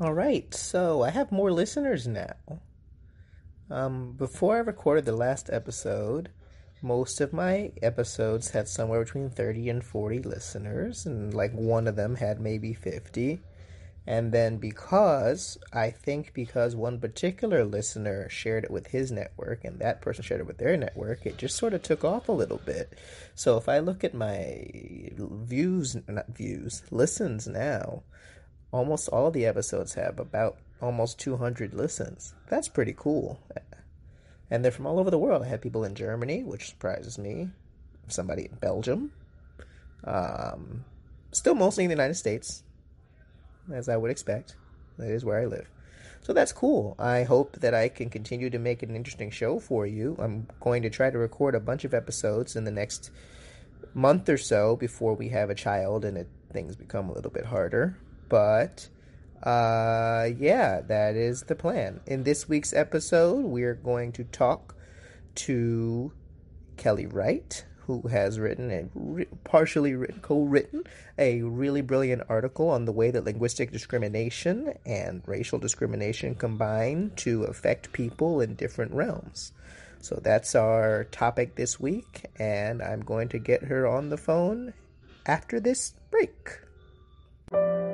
All right, so I have more listeners now. Um, before I recorded the last episode, most of my episodes had somewhere between 30 and 40 listeners, and like one of them had maybe 50. And then because, I think because one particular listener shared it with his network and that person shared it with their network, it just sort of took off a little bit. So if I look at my views, not views, listens now, almost all the episodes have about almost 200 listens. That's pretty cool. And they're from all over the world. I had people in Germany, which surprises me. Somebody in Belgium. Um, still mostly in the United States, as I would expect. That is where I live. So that's cool. I hope that I can continue to make an interesting show for you. I'm going to try to record a bunch of episodes in the next month or so before we have a child and it, things become a little bit harder. But uh, yeah, that is the plan. In this week's episode, we're going to talk to Kelly Wright, who has written a re- partially written, co-written a really brilliant article on the way that linguistic discrimination and racial discrimination combine to affect people in different realms. So that's our topic this week, and I'm going to get her on the phone after this break.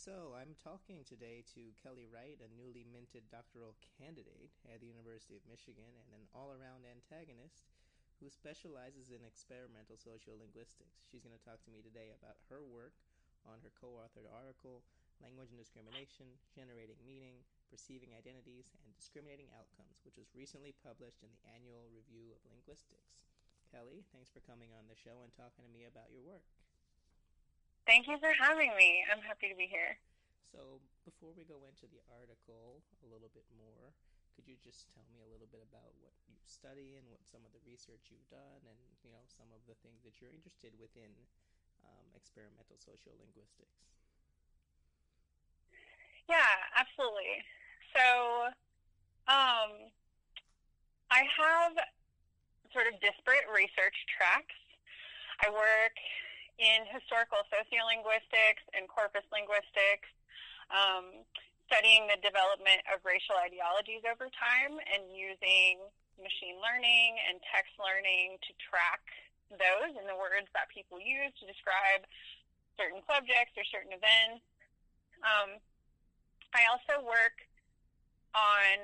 So, I'm talking today to Kelly Wright, a newly minted doctoral candidate at the University of Michigan and an all around antagonist who specializes in experimental sociolinguistics. She's going to talk to me today about her work on her co authored article, Language and Discrimination Generating Meaning, Perceiving Identities, and Discriminating Outcomes, which was recently published in the Annual Review of Linguistics. Kelly, thanks for coming on the show and talking to me about your work. Thank you for having me. I'm happy to be here. So, before we go into the article a little bit more, could you just tell me a little bit about what you study and what some of the research you've done, and you know some of the things that you're interested within um, experimental sociolinguistics? Yeah, absolutely. So, um, I have sort of disparate research tracks. I work in historical sociolinguistics and corpus linguistics, um, studying the development of racial ideologies over time and using machine learning and text learning to track those and the words that people use to describe certain subjects or certain events. Um, I also work on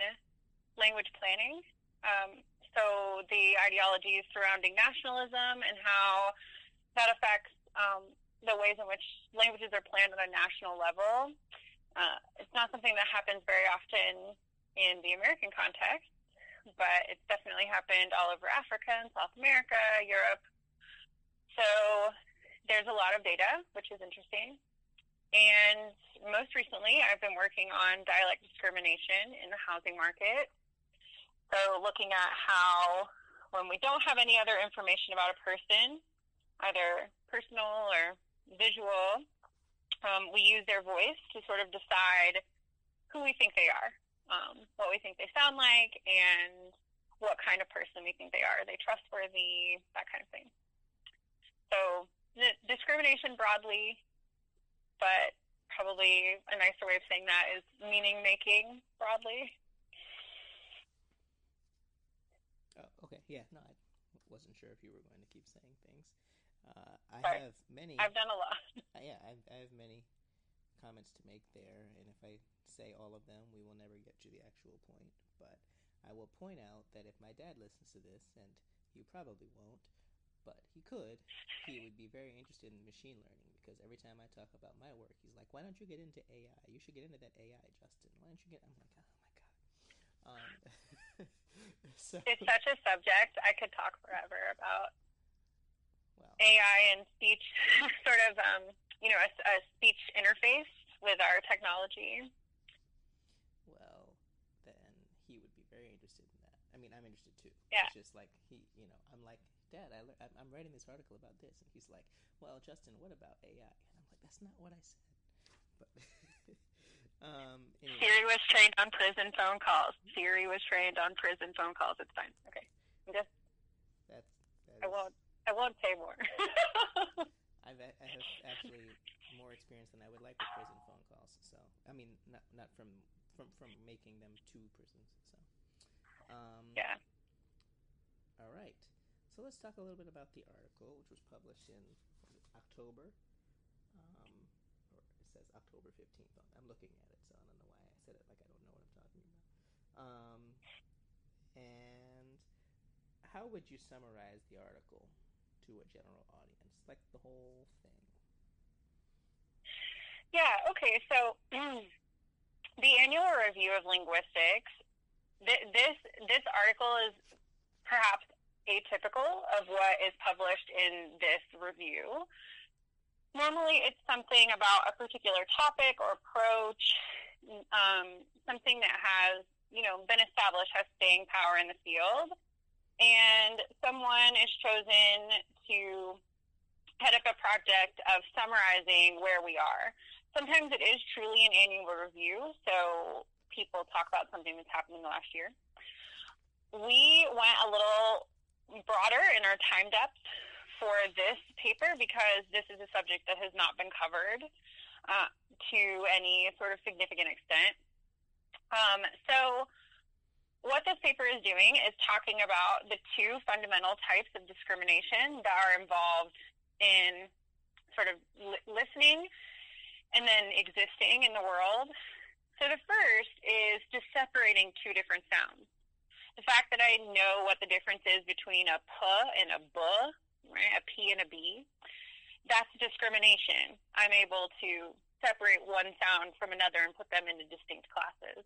language planning. Um, so the ideologies surrounding nationalism and how that affects um, the ways in which languages are planned on a national level. Uh, it's not something that happens very often in the American context, but it's definitely happened all over Africa and South America, Europe. So there's a lot of data, which is interesting. And most recently, I've been working on dialect discrimination in the housing market. So looking at how, when we don't have any other information about a person, either personal or visual, um, we use their voice to sort of decide who we think they are, um, what we think they sound like, and what kind of person we think they are. Are they trustworthy? That kind of thing. So discrimination broadly, but probably a nicer way of saying that is meaning making broadly. Oh, okay. Yeah. No, I wasn't sure if you were going to keep saying things. Uh, I Sorry. have many. I've done a lot. Uh, yeah, I've, I have many comments to make there, and if I say all of them, we will never get to the actual point. But I will point out that if my dad listens to this, and you probably won't, but he could, he would be very interested in machine learning because every time I talk about my work, he's like, "Why don't you get into AI? You should get into that AI, Justin. Why don't you get?" I'm like, "Oh my god." Um, so, it's such a subject I could talk forever about. Well, AI and speech, sort of, um, you know, a, a speech interface with our technology. Well, then he would be very interested in that. I I mean, I'm interested too. Yeah. It's just like he, you know, I'm like, Dad, I, le- I'm writing this article about this, and he's like, Well, Justin, what about AI? And I'm like, That's not what I said. But um, anyway. Siri was trained on prison phone calls. Siri was trained on prison phone calls. It's fine. Okay. I'm just. That's. That I is- won't. I won't say more. I've I have actually more experience than I would like with prison phone calls. So I mean, not not from from from making them to prisons. So. Um, yeah. All right. So let's talk a little bit about the article, which was published in October. Um, or it says October 15th. I'm looking at it, so I don't know why I said it like I don't know what I'm talking about. Um, and how would you summarize the article to a general audience? Like the whole thing. Yeah. Okay. So the annual review of linguistics. Th- this this article is perhaps atypical of what is published in this review. Normally, it's something about a particular topic or approach, um, something that has you know been established, has staying power in the field, and someone is chosen to head up a project of summarizing where we are. Sometimes it is truly an annual review, so people talk about something that's happened in the last year. We went a little broader in our time depth for this paper because this is a subject that has not been covered uh, to any sort of significant extent. Um, so, what this paper is doing is talking about the two fundamental types of discrimination that are involved in sort of li- listening and then existing in the world. So, the first is just separating two different sounds the fact that I know what the difference is between a a p and a b, right, a p and a b, that's discrimination. I'm able to separate one sound from another and put them into distinct classes.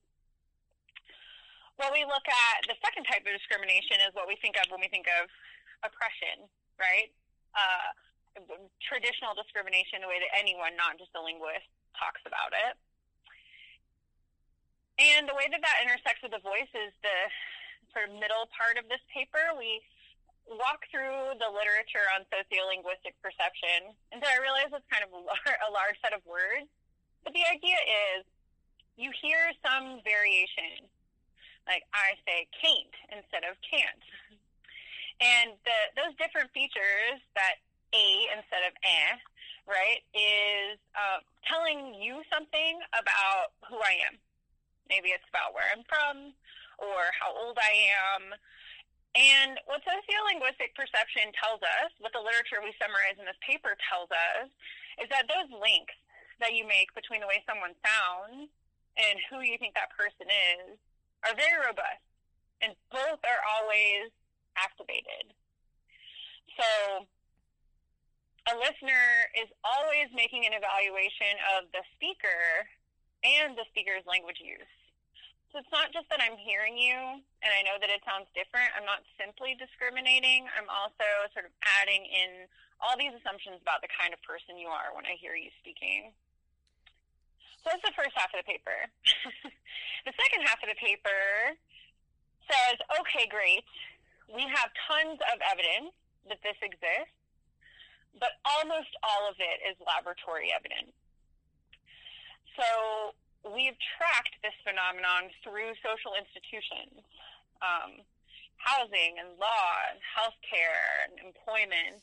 What we look at, the second type of discrimination is what we think of when we think of oppression, right? Uh, traditional discrimination, the way that anyone, not just a linguist, talks about it. And the way that that intersects with the voice is the sort of middle part of this paper. We walk through the literature on sociolinguistic perception. And so I realize it's kind of a, a large set of words. But the idea is you hear some variation. Like I say can't instead of can't. And the, those different features that a instead of eh, right, is uh, telling you something about who I am. Maybe it's about where I'm from or how old I am. And what sociolinguistic perception tells us, what the literature we summarize in this paper tells us, is that those links that you make between the way someone sounds and who you think that person is are very robust. And both are always activated. So a listener is always making an evaluation of the speaker and the speaker's language use. So it's not just that I'm hearing you and I know that it sounds different. I'm not simply discriminating. I'm also sort of adding in all these assumptions about the kind of person you are when I hear you speaking. So that's the first half of the paper. the second half of the paper says, okay, great. We have tons of evidence that this exists, but almost all of it is laboratory evidence. So we've tracked this phenomenon through social institutions, um, housing and law and healthcare and employment,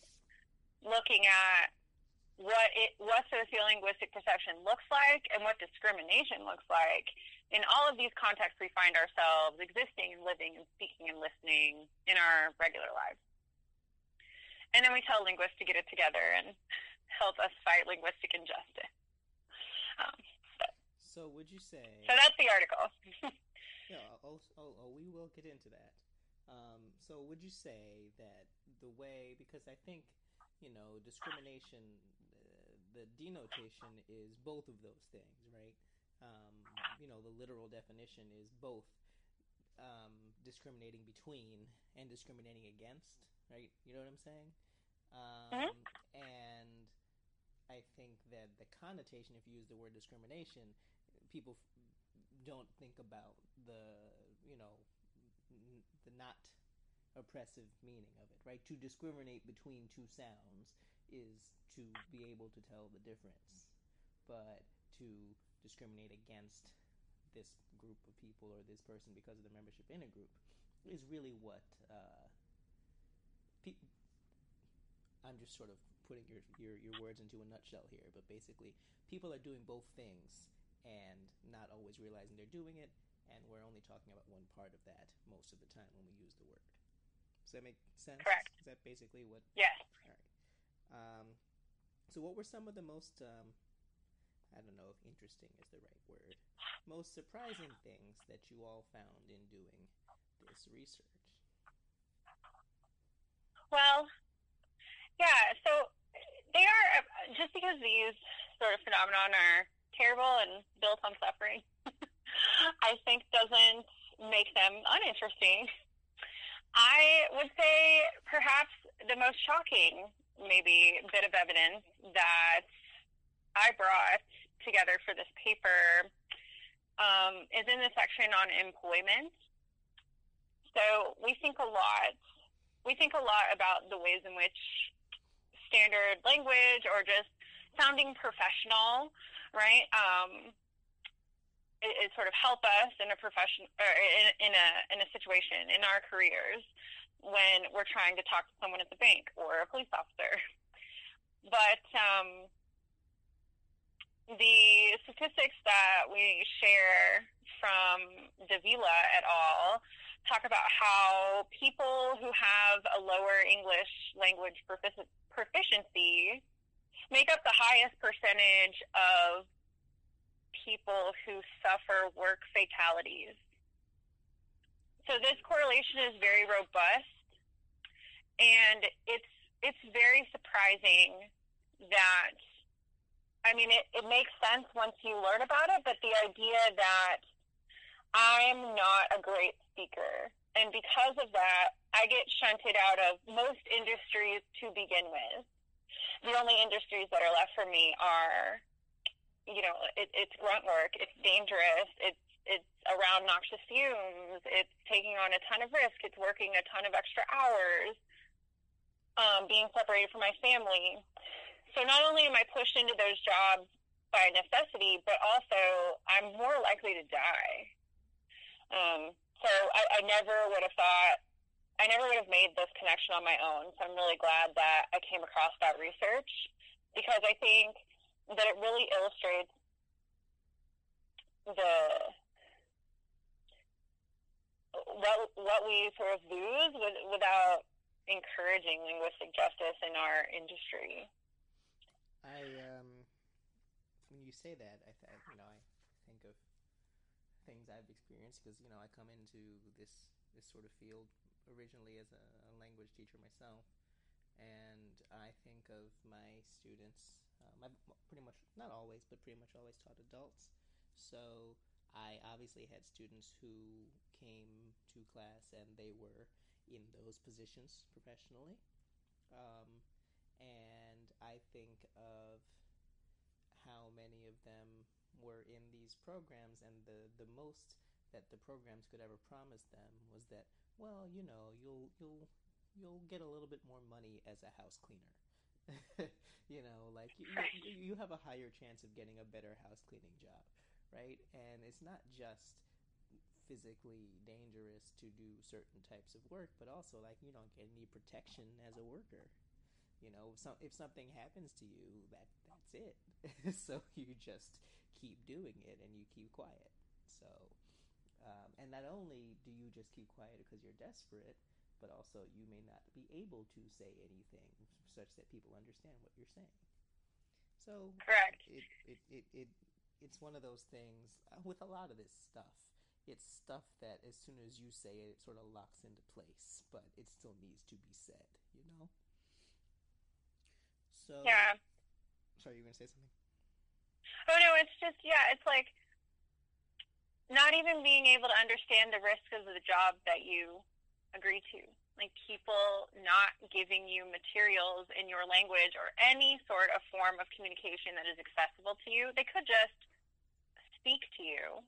looking at what it what sociolinguistic perception looks like and what discrimination looks like. In all of these contexts we find ourselves existing and living and speaking and listening in our regular lives. And then we tell linguists to get it together and help us fight linguistic injustice. Um, So would you say? so that's the article. Yeah, oh, oh, oh, we will get into that. Um, so would you say that the way, because I think, you know, discrimination, the denotation is both of those things, right? Um, you know, the literal definition is both um, discriminating between and discriminating against, right? You know what I'm saying? Um, Mhm. And I think that the connotation, if you use the word discrimination, people f- don't think about the you know n- the not oppressive meaning of it, right? To discriminate between two sounds is to be able to tell the difference, but to discriminate against this group of people or this person because of their membership in a group is really what uh, pe- I'm just sort of putting your, your your words into a nutshell here, but basically, people are doing both things and not always realizing they're doing it, and we're only talking about one part of that most of the time when we use the word. Does that make sense? Correct. Is that basically what? Yes. All right. Um, so, what were some of the most um, I don't know if interesting is the right word. Most surprising things that you all found in doing this research? Well, yeah, so they are, just because these sort of phenomenon are terrible and built on suffering, I think doesn't make them uninteresting. I would say perhaps the most shocking, maybe, bit of evidence that I brought together for this paper um, is in the section on employment. So we think a lot. We think a lot about the ways in which standard language or just sounding professional, right? Um, it, it, sort of help us in a profession or in, in a in a situation in our careers when we're trying to talk to someone at the bank or a police officer. But um, the statistics that we share from Davila et al. talk about how people who have a lower English language proficiency make up the highest percentage of people who suffer work fatalities. So this correlation is very robust, and it's it's very surprising that I mean, it, it makes sense once you learn about it, but the idea that I'm not a great speaker, and because of that, I get shunted out of most industries to begin with. The only industries that are left for me are, you know, it, it's grunt work, it's dangerous, it's it's around noxious fumes, it's taking on a ton of risk, it's working a ton of extra hours, um, being separated from my family. So not only am I pushed into those jobs by necessity, but also I'm more likely to die. Um, so I, I never would have thought, I never would have made this connection on my own. So I'm really glad that I came across that research because I think that it really illustrates the what what we sort of lose with, without encouraging linguistic justice in our industry. I um, when you say that, I th- you know I think of things I've experienced because you know I come into this this sort of field originally as a, a language teacher myself, and I think of my students. Um, I've pretty much not always, but pretty much always taught adults. So I obviously had students who came to class and they were in those positions professionally. Um, and I think of how many of them were in these programs, and the, the most that the programs could ever promise them was that, well, you know, you'll you'll you'll get a little bit more money as a house cleaner. you know, like you, you, you have a higher chance of getting a better house cleaning job, right? And it's not just physically dangerous to do certain types of work, but also like you don't get any protection as a worker, you know, so if something happens to you, that that's it. so you just keep doing it and you keep quiet. So, um, and not only do you just keep quiet because you're desperate, but also you may not be able to say anything such that people understand what you're saying. So, correct. It it it, it it's one of those things uh, with a lot of this stuff. It's stuff that as soon as you say it, it sort of locks into place, but it still needs to be said. You know. So yeah. Sorry, you were gonna say something? Oh no, it's just yeah, it's like not even being able to understand the risks of the job that you agree to. Like people not giving you materials in your language or any sort of form of communication that is accessible to you. They could just speak to you.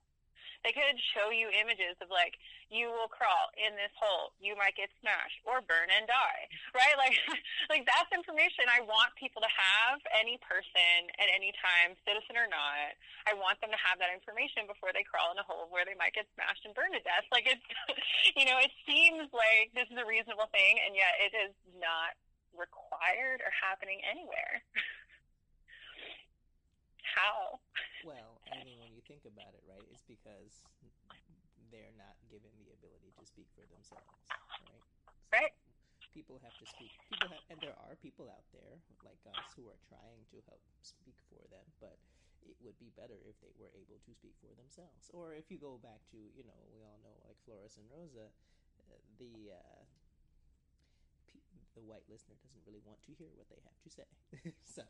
They could show you images of like, you will crawl in this hole, you might get smashed or burn and die, right? Like, like that's information I want people to have, any person at any time, citizen or not. I want them to have that information before they crawl in a hole where they might get smashed and burned to death. Like it's, you know, it seems like this is a reasonable thing, and yet it is not required or happening anywhere. How? Well, I mean, when you think about it, because they're not given the ability to speak for themselves, right? So right. People have to speak. People have, and there are people out there like us who are trying to help speak for them, but it would be better if they were able to speak for themselves. Or if you go back to, you know, we all know like Flores and Rosa, uh, the uh, the white listener doesn't really want to hear what they have to say. so,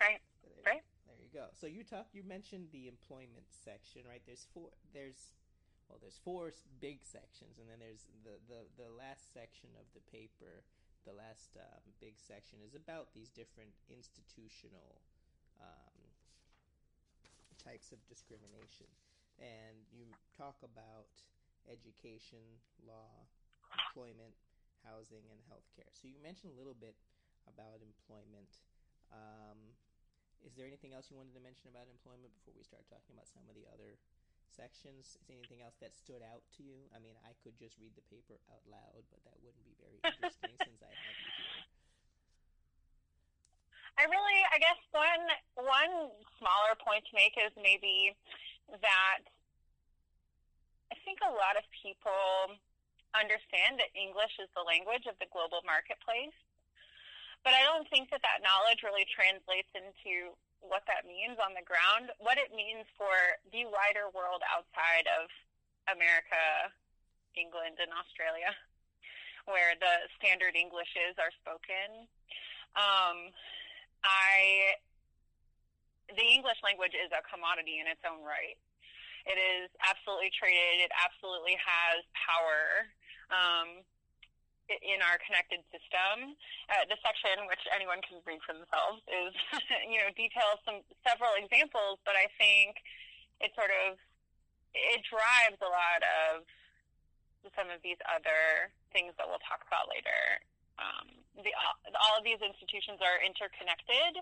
right, right. You go. So you talked. You mentioned the employment section, right? There's four. There's well, there's four big sections, and then there's the the the last section of the paper. The last um, big section is about these different institutional um, types of discrimination, and you talk about education, law, employment, housing, and healthcare. So you mentioned a little bit about employment. Um, is there anything else you wanted to mention about employment before we start talking about some of the other sections? Is anything else that stood out to you? I mean, I could just read the paper out loud, but that wouldn't be very interesting since I have you here. I really, I guess one one smaller point to make is maybe that I think a lot of people understand that English is the language of the global marketplace, but I don't think that that knowledge really translates into what that means on the ground, what it means for the wider world outside of America, England, and Australia, where the standard Englishes are spoken. Um, I, the English language is a commodity in its own right. It is absolutely traded. It absolutely has power. Um, in our connected system. Uh, the section, which anyone can read for themselves, is you know details some several examples, but I think it sort of it drives a lot of some of these other things that we'll talk about later. Um, the, all of these institutions are interconnected,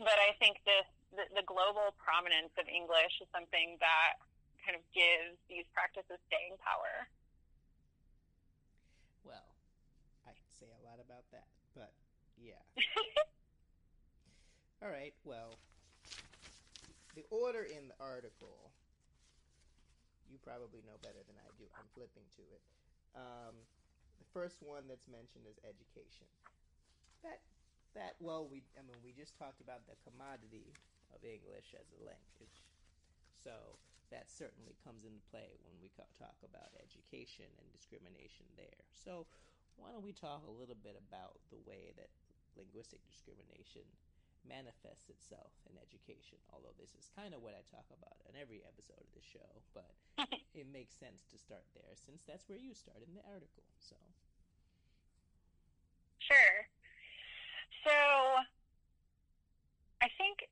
but I think this the, the global prominence of English is something that kind of gives these practices staying power. Well, say a lot about that, but yeah. All right, well, the order in the article, you probably know better than I do. I'm flipping to it. Um, the first one that's mentioned is education. That that well, we I mean we just talked about the commodity of English as a language, so that certainly comes into play when we talk about education and discrimination there. So why don't we talk a little bit about the way that linguistic discrimination manifests itself in education? Although this is kind of what I talk about in every episode of the show, but it makes sense to start there since that's where you start in the article. So, sure. So, I think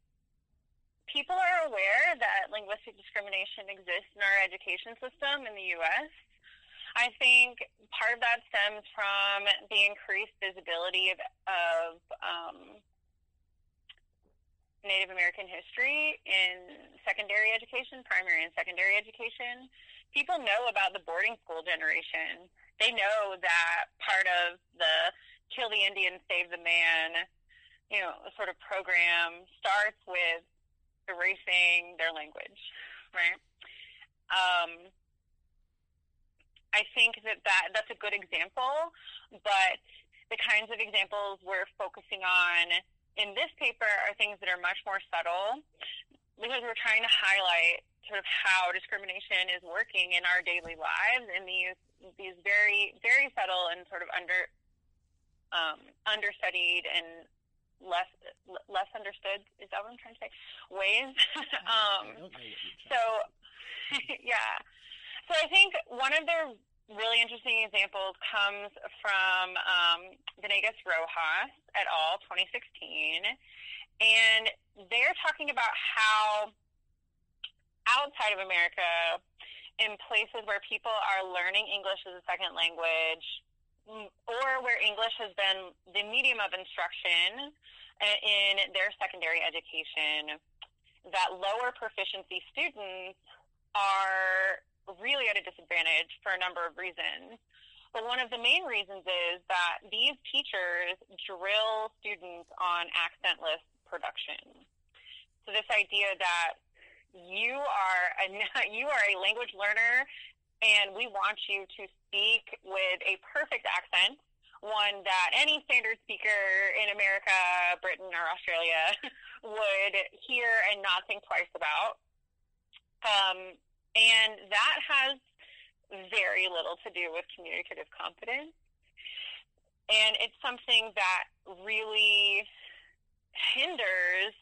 people are aware that linguistic discrimination exists in our education system in the U.S. I think part of that stems from the increased visibility of, of um, Native American history in secondary education, primary and secondary education. People know about the boarding school generation. They know that part of the kill the Indian, save the man, you know, sort of program starts with erasing their language, right? Um, I think that, that that's a good example, but the kinds of examples we're focusing on in this paper are things that are much more subtle because we're trying to highlight sort of how discrimination is working in our daily lives in these these very very subtle and sort of under um, understudied and less less understood is that what I'm trying to say? Ways. Um, so yeah so I think one of the really interesting examples comes from um, Venegas Rojas et al. 2016, and they're talking about how outside of America in places where people are learning English as a second language or where English has been the medium of instruction in their secondary education, that lower proficiency students are really at a disadvantage for a number of reasons. But one of the main reasons is that these teachers drill students on accentless production. So this idea that you are a, you are a language learner and we want you to speak with a perfect accent, one that any standard speaker in America, Britain, or Australia would hear and not think twice about. Um, and that has very little to do with communicative competence. And it's something that really hinders,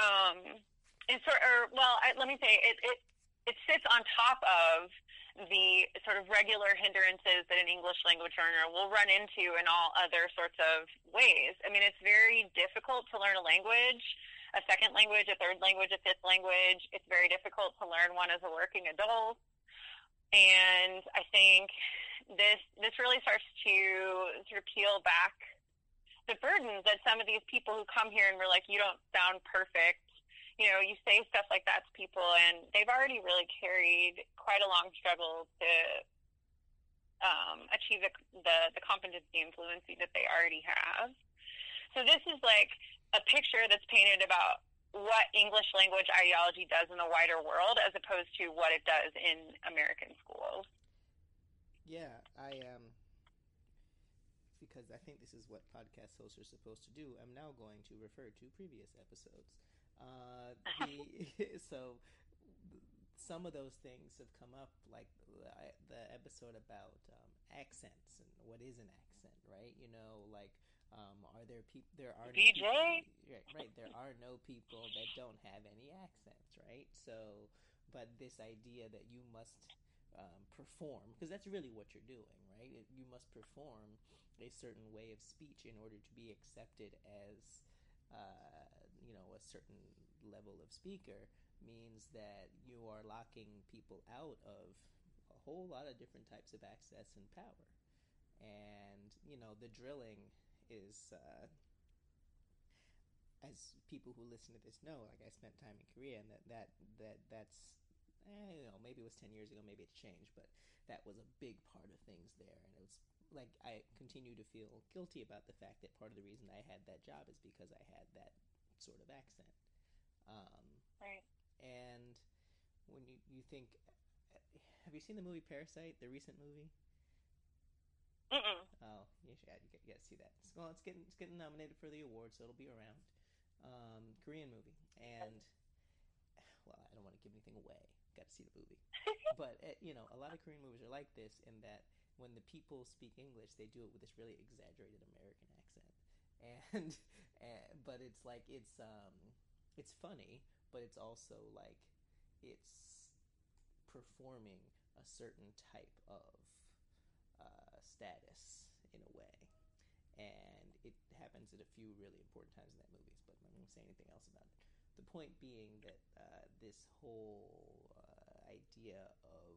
um, and sort or well, I, let me say it, it it sits on top of the sort of regular hindrances that an English language learner will run into in all other sorts of ways. I mean, it's very difficult to learn a language, a second language, a third language, a fifth language. It's very difficult to learn one as a working adult. And I think this this really starts to sort of peel back the burdens that some of these people who come here and we're like, you don't sound perfect you know, you say stuff like that to people, and they've already really carried quite a long struggle to um, achieve the, the, the competency and fluency that they already have. So this is like a picture that's painted about what English language ideology does in the wider world as opposed to what it does in American schools. Yeah, I um because I think this is what podcast hosts are supposed to do. I'm now going to refer to previous episodes. Uh, the, so some of those things have come up, like the, the episode about um, accents and what is an accent, right? You know, like um, are there people? There are no. People, right, right. There are no people that don't have any accents, right? So, but this idea that you must um, perform, because that's really what you're doing, right? It, you must perform a certain way of speech in order to be accepted as uh, you know a certain level of speaker means that you are locking people out of a whole lot of different types of access and power. And you know the drilling is. Uh, as people who listen to this know, like I spent time in Korea, and that that that that's eh, you know maybe it was ten years ago, maybe it's changed, but that was a big part of things there, and it was like I continue to feel guilty about the fact that part of the reason I had that job is because I had that sort of accent. Um, right. And when you, you think, have you seen the movie Parasite, the recent movie? Mm-mm. Oh, you should you get, you see that. Well, it's getting it's getting nominated for the award, so it'll be around. Um, Korean movie, and well, I don't want to give anything away. Got to see the movie, but uh, you know, a lot of Korean movies are like this in that when the people speak English, they do it with this really exaggerated American accent, and and, but it's like it's um it's funny, but it's also like it's performing a certain type of status in a way, and it happens at a few really important times in that movie. But I'm not going to say anything else about it. The point being that uh, this whole uh, idea of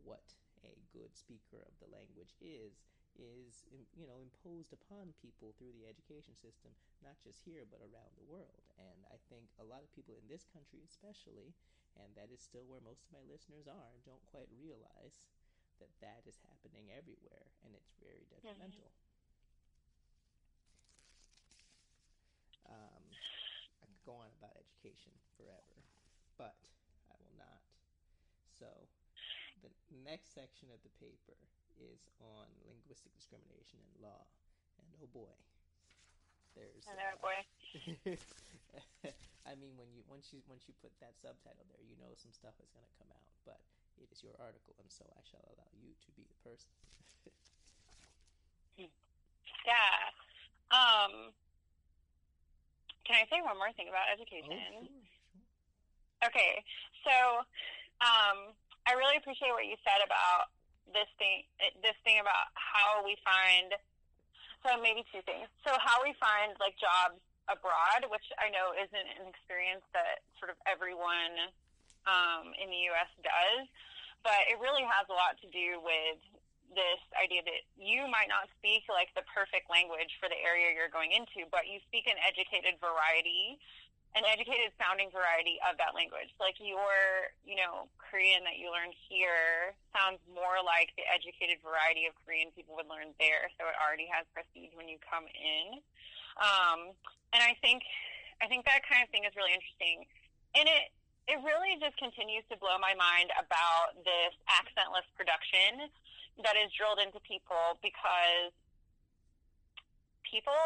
what a good speaker of the language is is you know imposed upon people through the education system not just here but around the world and i think a lot of people in this country especially and that is still where most of my listeners are don't quite realize that that is happening everywhere and it's very detrimental mm-hmm. um, i could go on about education forever but i will not so the next section of the paper is on linguistic discrimination in law, and oh boy, there's. Oh uh, boy. I mean, when you once you once you put that subtitle there, you know some stuff is going to come out. But it is your article, and so I shall allow you to be the person. yeah. Um. Can I say one more thing about education? Oh, sure, sure. Okay, so um, I really appreciate what you said about this thing this thing about how we find so maybe two things. So how we find like jobs abroad, which I know isn't an experience that sort of everyone um, in the U.S. does, but it really has a lot to do with this idea that you might not speak like the perfect language for the area you're going into, but you speak an educated variety, an educated sounding variety of that language. Like your, you know, Korean that you learned here sounds more like the educated variety of Korean people would learn there, so it already has prestige when you come in. Um, and I think, I think that kind of thing is really interesting, and it it really just continues to blow my mind about this accentless production that is drilled into people because people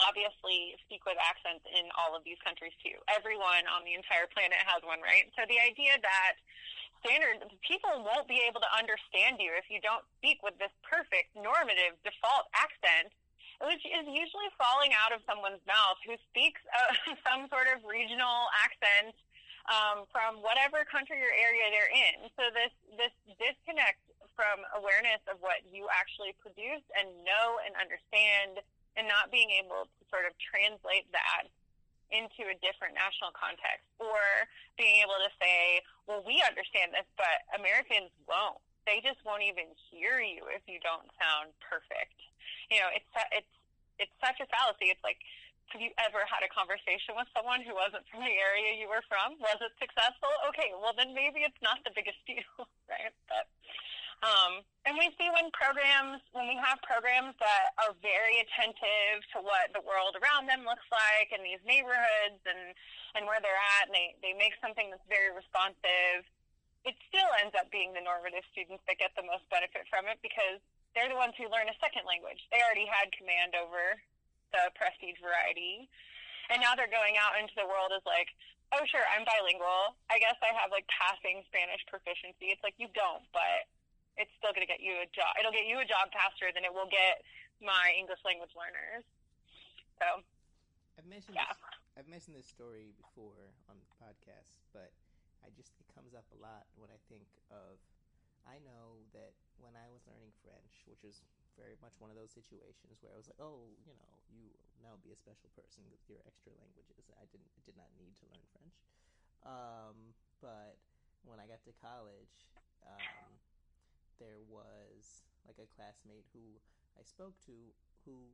obviously speak with accents in all of these countries too. Everyone on the entire planet has one, right? So the idea that standard people won't be able to understand you if you don't speak with this perfect normative default accent which is usually falling out of someone's mouth who speaks uh, some sort of regional accent um, from whatever country or area they're in. So this this disconnect from awareness of what you actually produce and know and understand and not being able to sort of translate that into a different national context or being able to say, well, we understand this, but Americans won't. They just won't even hear you if you don't sound perfect. You know, it's, it's, it's such a fallacy. It's like, have you ever had a conversation with someone who wasn't from the area you were from? Was it successful? Okay, well then maybe it's not the biggest deal, right? But um, and we see when programs, when we have programs that are very attentive to what the world around them looks like in these neighborhoods and, and where they're at, and they, they make something that's very responsive, it still ends up being the normative students that get the most benefit from it because they're the ones who learn a second language. They already had command over the prestige variety. And now they're going out into the world as like, oh, sure, I'm bilingual. I guess I have like passing Spanish proficiency. It's like, you don't, but it's still going to get you a job. It'll get you a job faster than it will get my English language learners. So, I've mentioned yeah. this, I've mentioned this story before on the podcast, but I just it comes up a lot when I think of. I know that when I was learning French, which is very much one of those situations where I was like, oh, you know, now be a special person with your extra languages. I didn't did not need to learn French, um, but when I got to college. Um, there was like a classmate who I spoke to who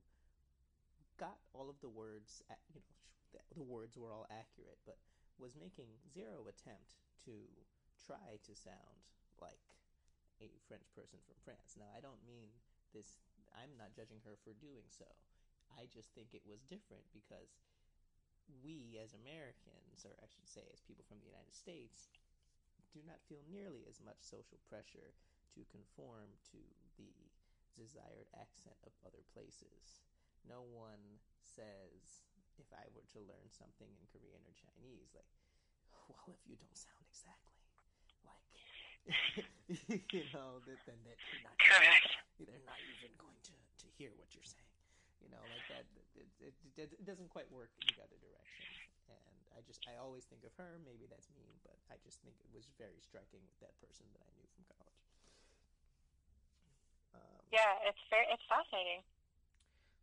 got all of the words, you know, the words were all accurate, but was making zero attempt to try to sound like a French person from France. Now, I don't mean this, I'm not judging her for doing so. I just think it was different because we as Americans, or I should say as people from the United States, do not feel nearly as much social pressure to conform to the desired accent of other places. No one says, if I were to learn something in Korean or Chinese, like, well, if you don't sound exactly like, you know, then they're not, they're not even going to, to hear what you're saying. You know, like that, it, it, it doesn't quite work in the other direction. And I just, I always think of her. Maybe that's mean, but I just think it was very striking with that person that I knew from college. Um, yeah, it's very it's fascinating.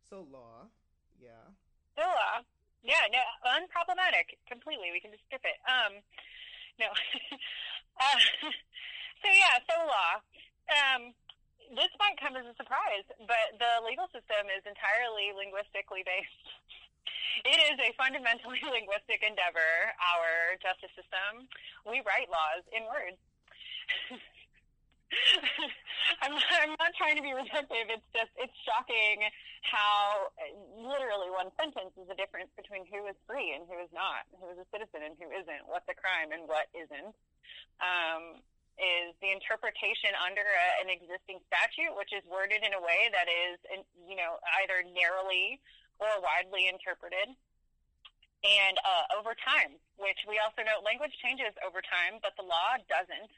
So law, yeah. So law, yeah, no, unproblematic completely. We can just skip it. Um, no. uh, so yeah, so law. Um, this might come as a surprise, but the legal system is entirely linguistically based. It is a fundamentally linguistic endeavor, our justice system. We write laws in words. I'm, I'm not trying to be redemptive. It's just, it's shocking how literally one sentence is the difference between who is free and who is not, who is a citizen and who isn't, what's a crime and what isn't. Um, is the interpretation under a, an existing statute, which is worded in a way that is, you know, either narrowly or widely interpreted. And uh, over time, which we also know language changes over time, but the law doesn't.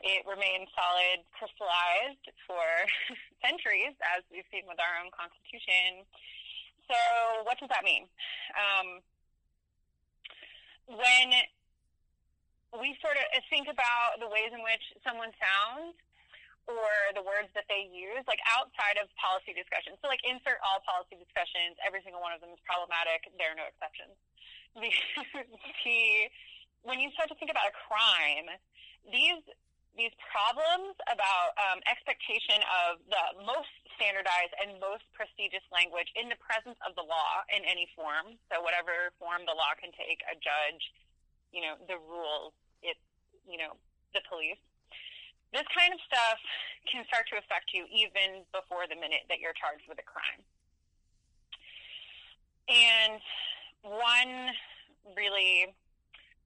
It remains solid, crystallized for centuries, as we've seen with our own Constitution. So, what does that mean? Um, when we sort of think about the ways in which someone sounds or the words that they use, like outside of policy discussions. So, like, insert all policy discussions. Every single one of them is problematic. There are no exceptions. The when you start to think about a crime, these these problems about um, expectation of the most standardized and most prestigious language in the presence of the law in any form. So whatever form the law can take, a judge, you know, the rules, it's you know, the police. This kind of stuff can start to affect you even before the minute that you're charged with a crime. And one really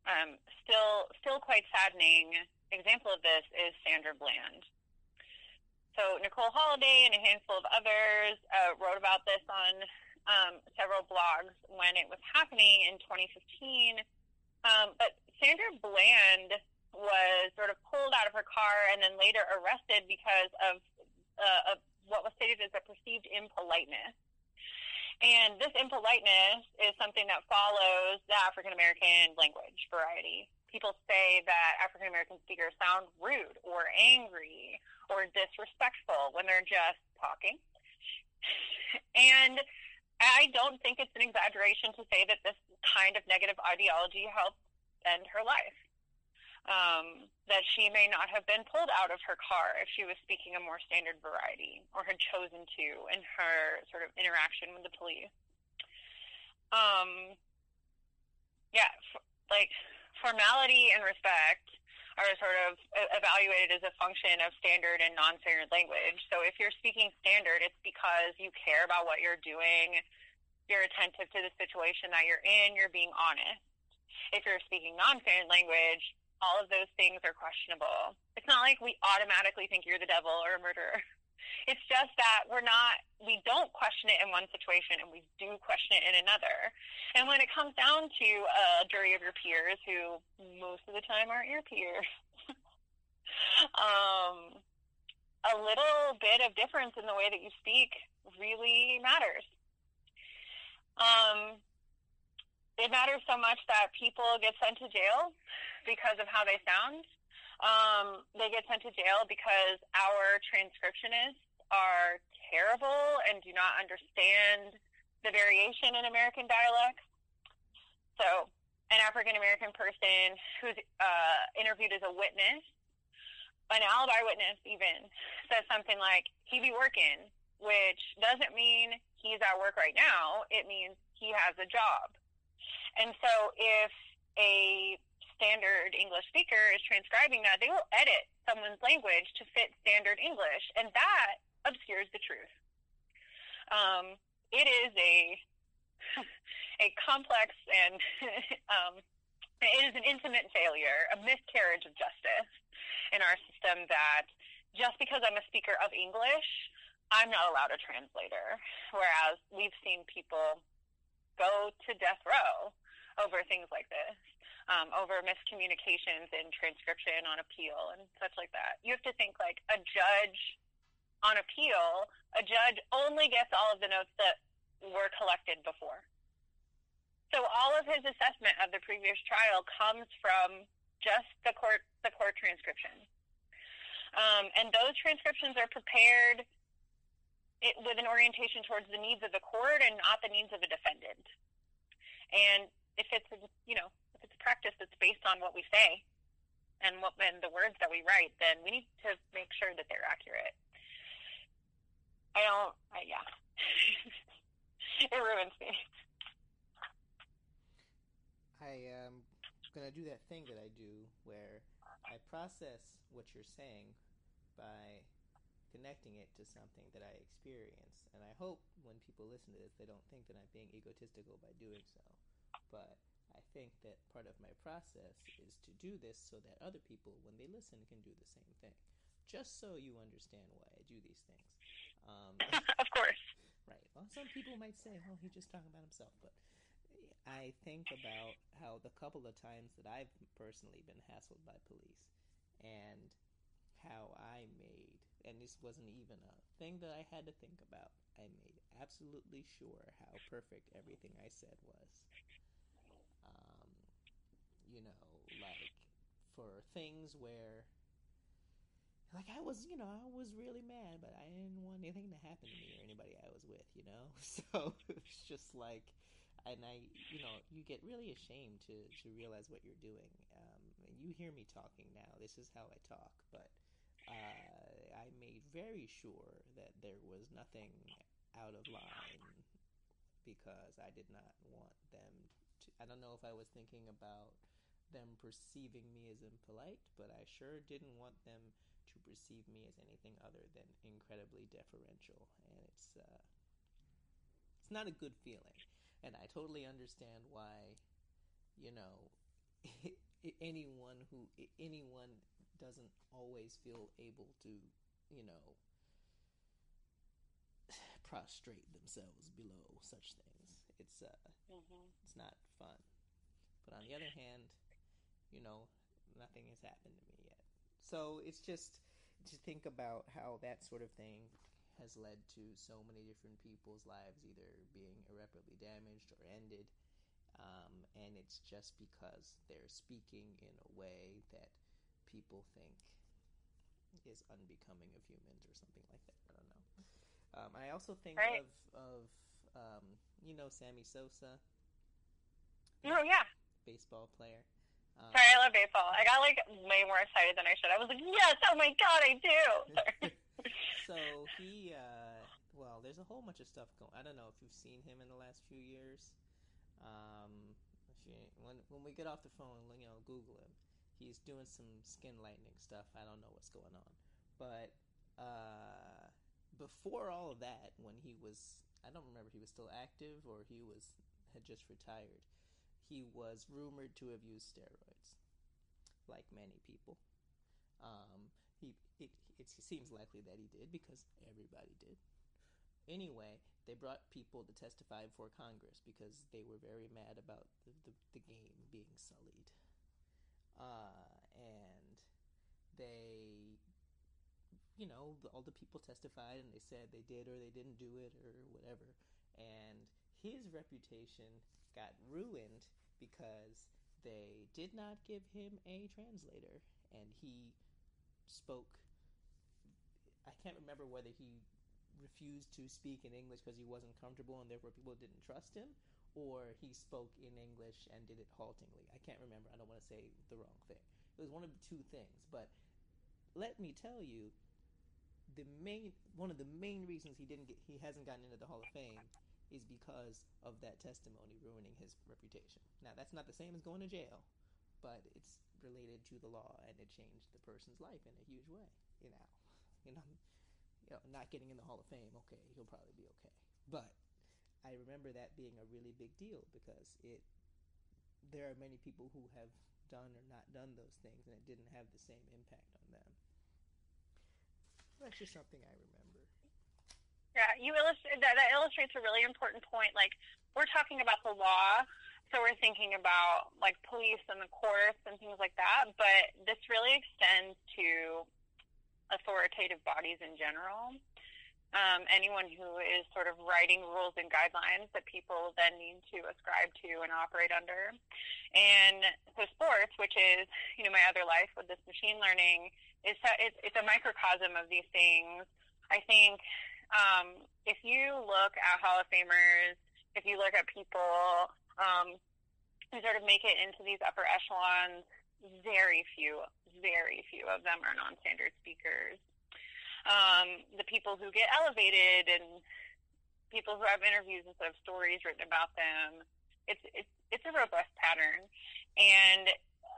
um, still still quite saddening example of this is Sandra Bland. So Nicole Holliday and a handful of others uh, wrote about this on um, several blogs when it was happening in 2015. Um, but Sandra Bland was sort of pulled out of her car and then later arrested because of, uh, of what was stated as a perceived impoliteness. And this impoliteness is something that follows the African American language variety. People say that African American speakers sound rude or angry or disrespectful when they're just talking. And I don't think it's an exaggeration to say that this kind of negative ideology helped end her life um, that she may not have been pulled out of her car if she was speaking a more standard variety or had chosen to in her sort of interaction with the police. Um, yeah, f- like formality and respect are sort of evaluated as a function of standard and non-standard language. So if you're speaking standard, it's because you care about what you're doing, you're attentive to the situation that you're in, you're being honest. If you're speaking non-standard language, all of those things are questionable. It's not like we automatically think you're the devil or a murderer. It's just that we're not, we don't question it in one situation and we do question it in another. And when it comes down to a jury of your peers, who most of the time aren't your peers, um, a little bit of difference in the way that you speak really matters. Um, it matters so much that people get sent to jail because of how they sound. Um, they get sent to jail because our transcriptionists are terrible and do not understand the variation in American dialects. So, an African American person who's uh, interviewed as a witness, an alibi witness even, says something like, he be working, which doesn't mean he's at work right now. It means he has a job. And so, if a standard English speaker is transcribing that, they will edit someone's language to fit standard English, and that obscures the truth. Um, it is a a complex and um, it is an intimate failure, a miscarriage of justice in our system that just because I'm a speaker of English, I'm not allowed a translator. Whereas we've seen people go to death row over things like this um, over miscommunications in transcription on appeal and such like that. You have to think like a judge on appeal, a judge only gets all of the notes that were collected before. So all of his assessment of the previous trial comes from just the court the court transcription. Um, and those transcriptions are prepared it, with an orientation towards the needs of the court and not the needs of a defendant. And if it's you know practice that's based on what we say and what and the words that we write, then we need to make sure that they're accurate. I don't. I, yeah, it ruins me. I am gonna do that thing that I do where I process what you're saying by connecting it to something that I experience, and I hope when people listen to this, they don't think that I'm being egotistical by doing so. But think that part of my process is to do this so that other people, when they listen, can do the same thing. Just so you understand why I do these things. Um, of course. Right. Well, some people might say, well, he's just talking about himself. But I think about how the couple of times that I've personally been hassled by police and how I made, and this wasn't even a thing that I had to think about, I made absolutely sure how perfect everything I said was you know, like for things where like I was, you know, I was really mad, but I didn't want anything to happen to me or anybody I was with, you know. So it's just like, and I, you know, you get really ashamed to to realize what you're doing. Um, you hear me talking now. This is how I talk, but uh, I made very sure that there was nothing out of line because I did not want them to. I don't know if I was thinking about them perceiving me as impolite, but I sure didn't want them to perceive me as anything other than incredibly deferential, and it's uh, it's not a good feeling. And I totally understand why, you know, anyone who anyone doesn't always feel able to, you know, prostrate themselves below such things. It's uh, mm-hmm. it's not fun. But on the other hand, you know, nothing has happened to me yet. So it's just to think about how that sort of thing has led to so many different people's lives either being irreparably damaged or ended. Um, and it's just because they're speaking in a way that people think is unbecoming of humans or something like that. I don't know. Um, I also think right. of of um, you know Sammy Sosa. Oh yeah, baseball player. Um, Sorry, I love baseball. I got like way more excited than I should. I was like, yes, oh my god, I do. so he, uh, well, there's a whole bunch of stuff going. I don't know if you've seen him in the last few years. Um, when when we get off the phone, you know, Google him. He's doing some skin lightening stuff. I don't know what's going on, but uh, before all of that, when he was, I don't remember he was still active or he was had just retired he was rumored to have used steroids, like many people. Um, he it, it seems likely that he did because everybody did. Anyway, they brought people to testify before Congress because they were very mad about the, the, the game being sullied. Uh, and they, you know, all the people testified and they said they did or they didn't do it or whatever. And his reputation got ruined because they did not give him a translator and he spoke I can't remember whether he refused to speak in English because he wasn't comfortable and therefore people didn't trust him or he spoke in English and did it haltingly. I can't remember. I don't want to say the wrong thing. It was one of the two things, but let me tell you the main one of the main reasons he didn't get he hasn't gotten into the Hall of Fame is because of that testimony ruining his reputation. Now, that's not the same as going to jail, but it's related to the law and it changed the person's life in a huge way. You know, you know, you know, not getting in the Hall of Fame. Okay, he'll probably be okay, but I remember that being a really big deal because it. There are many people who have done or not done those things, and it didn't have the same impact on them. That's just something I remember. Yeah, you illustrate that, that illustrates a really important point. Like we're talking about the law, so we're thinking about like police and the courts and things like that. But this really extends to authoritative bodies in general. Um, anyone who is sort of writing rules and guidelines that people then need to ascribe to and operate under. And so sports, which is, you know, my other life with this machine learning, is it's, it's a microcosm of these things. I think um, if you look at Hall of Famers, if you look at people um, who sort of make it into these upper echelons, very few, very few of them are non-standard speakers. Um, the people who get elevated and people who have interviews instead of stories written about them, it's it's it's a robust pattern, and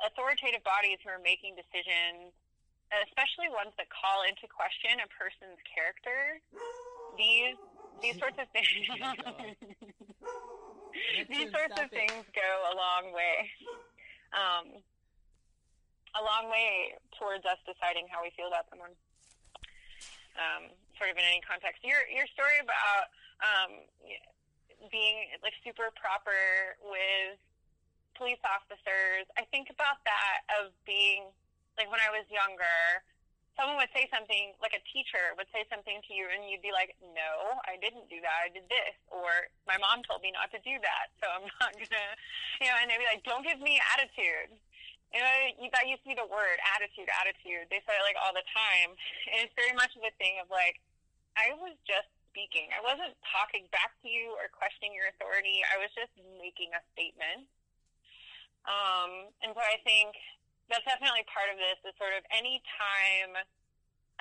authoritative bodies who are making decisions especially ones that call into question a person's character. These these sorts of things. these sorts of things go a long way. Um, a long way towards us deciding how we feel about someone. Um, sort of in any context. Your your story about um, being like super proper with police officers. I think about that of being like when I was younger, someone would say something, like a teacher would say something to you, and you'd be like, "No, I didn't do that. I did this," or "My mom told me not to do that, so I'm not gonna," you know. And they'd be like, "Don't give me attitude." You know, that used to be the word attitude, attitude. They say it like all the time, and it's very much of a thing of like, I was just speaking. I wasn't talking back to you or questioning your authority. I was just making a statement. Um, and so I think that's definitely part of this. Is sort of any time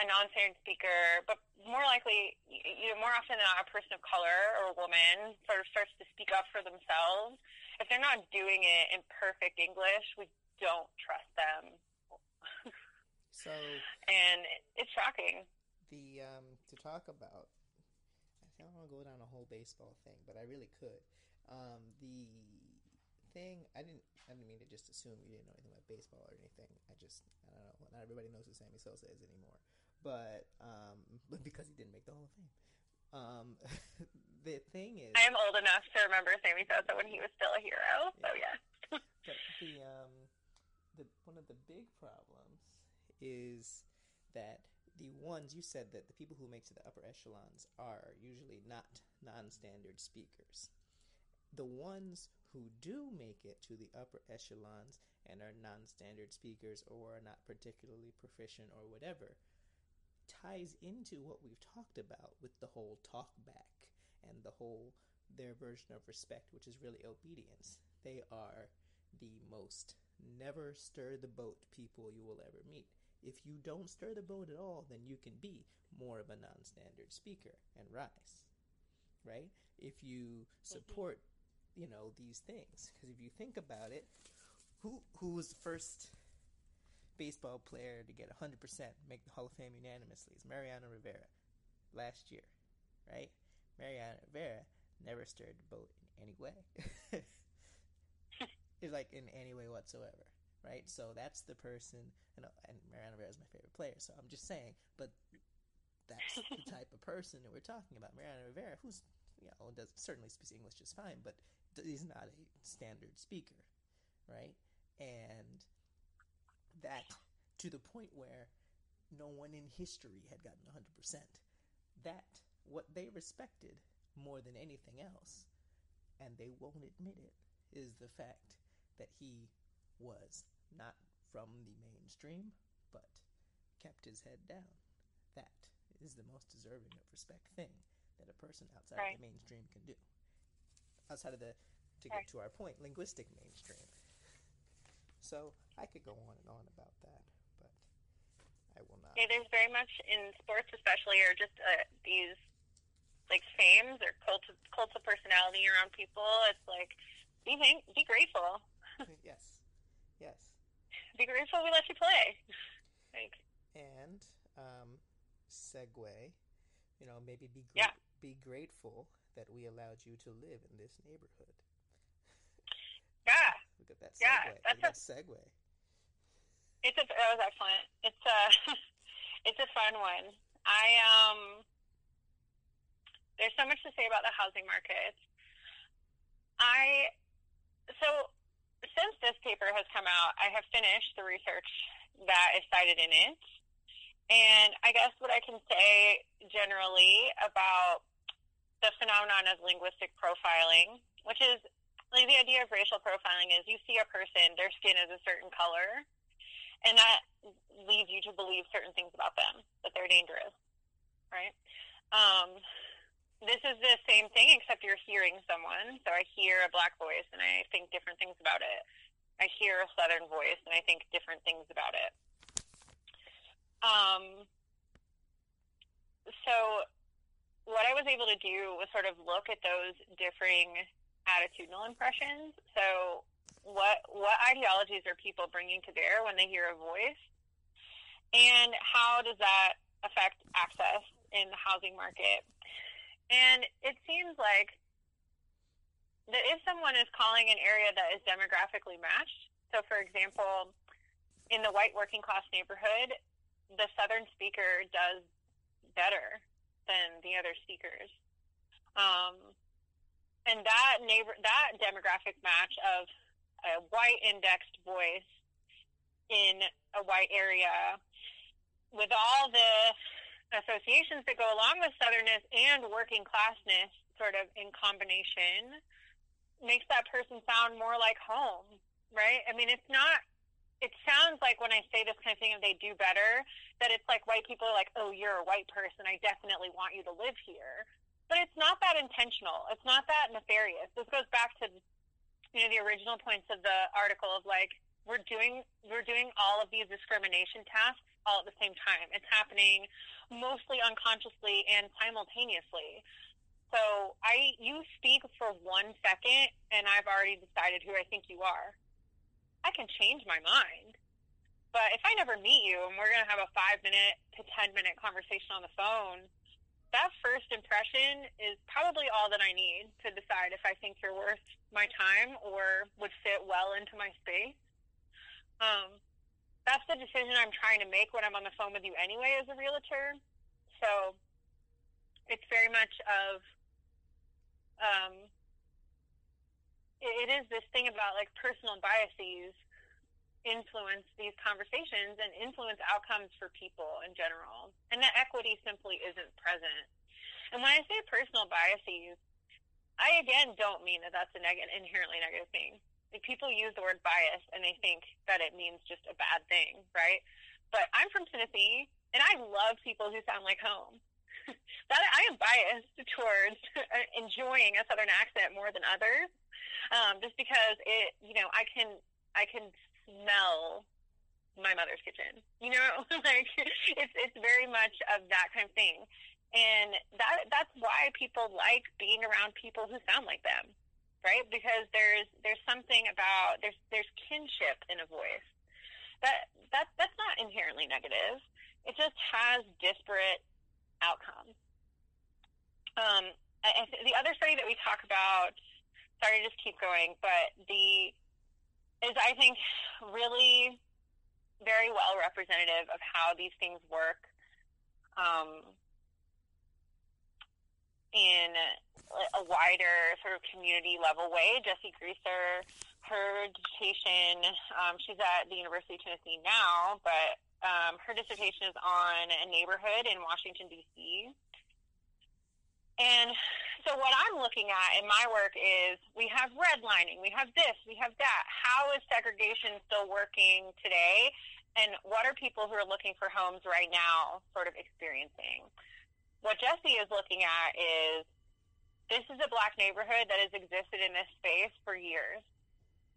a non-standard speaker, but more likely, you know, more often than not, a person of color or a woman sort of starts to speak up for themselves. If they're not doing it in perfect English, we don't trust them. so, and it's shocking. The um, to talk about, I don't want to go down a whole baseball thing, but I really could. Um, the thing I didn't I didn't mean to just assume you didn't know anything baseball or anything. I just I don't know. Not everybody knows who Sammy Sosa is anymore but um, because he didn't make the Hall of Fame. Um, the thing is, I am old enough to remember Sammy Sosa when he was still a hero. So yeah. but the um, the one of the big problems is that the ones you said that the people who make to the upper echelons are usually not non-standard speakers. The ones who do make it to the upper echelons and are non-standard speakers or are not particularly proficient or whatever ties into what we've talked about with the whole talk back and the whole their version of respect, which is really obedience. They are the most never stir the boat people you will ever meet. If you don't stir the boat at all, then you can be more of a non standard speaker and rise. Right? If you support, you know, these things. Because if you think about it, who who was the first baseball player to get 100%, make the Hall of Fame unanimously is Mariano Rivera last year, right? Mariano Rivera never stirred the boat in any way. it's like in any way whatsoever, right? So that's the person, and, and Mariano Rivera is my favorite player, so I'm just saying, but that's the type of person that we're talking about. Mariano Rivera, who's, you know, does certainly speaks English just fine, but he's not a standard speaker, right? And that to the point where no one in history had gotten 100%. That, what they respected more than anything else, and they won't admit it, is the fact that he was not from the mainstream, but kept his head down. That is the most deserving of respect thing that a person outside right. of the mainstream can do. Outside of the, to get to our point, linguistic mainstream. So I could go on and on about that, but I will not. Yeah, there's very much in sports, especially, or just uh, these like fames or cult of, cults of personality around people. It's like be thank, be grateful. yes, yes. Be grateful we let you play. like and um, segue. You know, maybe be gra- yeah. be grateful that we allowed you to live in this neighborhood. Yeah. Look at that segue. Yeah, that's Look at a, that segue. It's a that was excellent. It's a it's a fun one. I um there's so much to say about the housing market. I so since this paper has come out, I have finished the research that is cited in it. And I guess what I can say generally about the phenomenon of linguistic profiling, which is like the idea of racial profiling is you see a person, their skin is a certain color, and that leads you to believe certain things about them, that they're dangerous, right? Um, this is the same thing, except you're hearing someone. So I hear a black voice and I think different things about it. I hear a southern voice and I think different things about it. Um, so what I was able to do was sort of look at those differing attitudinal impressions. So what what ideologies are people bringing to bear when they hear a voice, and how does that affect access in the housing market? And it seems like that if someone is calling an area that is demographically matched, so for example, in the white working class neighborhood, the Southern speaker does better than the other speakers. Um, and that neighbor that demographic match of a white indexed voice in a white area with all the associations that go along with southernness and working classness sort of in combination makes that person sound more like home right i mean it's not it sounds like when i say this kind of thing and they do better that it's like white people are like oh you're a white person i definitely want you to live here but it's not that intentional. It's not that nefarious. This goes back to you know the original points of the article of like we're doing we're doing all of these discrimination tasks all at the same time. It's happening mostly unconsciously and simultaneously. So I you speak for one second and I've already decided who I think you are. I can change my mind. But if I never meet you and we're gonna have a five minute to ten minute conversation on the phone, that first impression is probably all that I need to decide if I think you're worth my time or would fit well into my space. Um, that's the decision I'm trying to make when I'm on the phone with you anyway as a realtor. So it's very much of um, it, is this thing about like personal biases influence these conversations and influence outcomes for people in general. And that equity simply isn't present. And when I say personal biases, I again don't mean that that's a negative, inherently negative thing. Like people use the word bias and they think that it means just a bad thing, right? But I'm from Tennessee and I love people who sound like home. that I am biased towards enjoying a Southern accent more than others, um, just because it, you know, I can I can smell my mother's kitchen. You know, like it's it's very much of that kind of thing, and that that's why people like being around people who sound like them, right? Because there's there's something about there's there's kinship in a voice. That that that's not inherently negative. It just has disparate outcomes. Um, the other study that we talk about, sorry to just keep going, but the is I think really very well representative of how these things work um, in a wider sort of community level way. Jessi Grieser, her dissertation, um, she's at the University of Tennessee now, but um, her dissertation is on a neighborhood in Washington, D.C. And so what I'm looking at in my work is we have redlining, we have this, we have that. How is segregation still working today? And what are people who are looking for homes right now sort of experiencing? What Jessi is looking at is this is a black neighborhood that has existed in this space for years,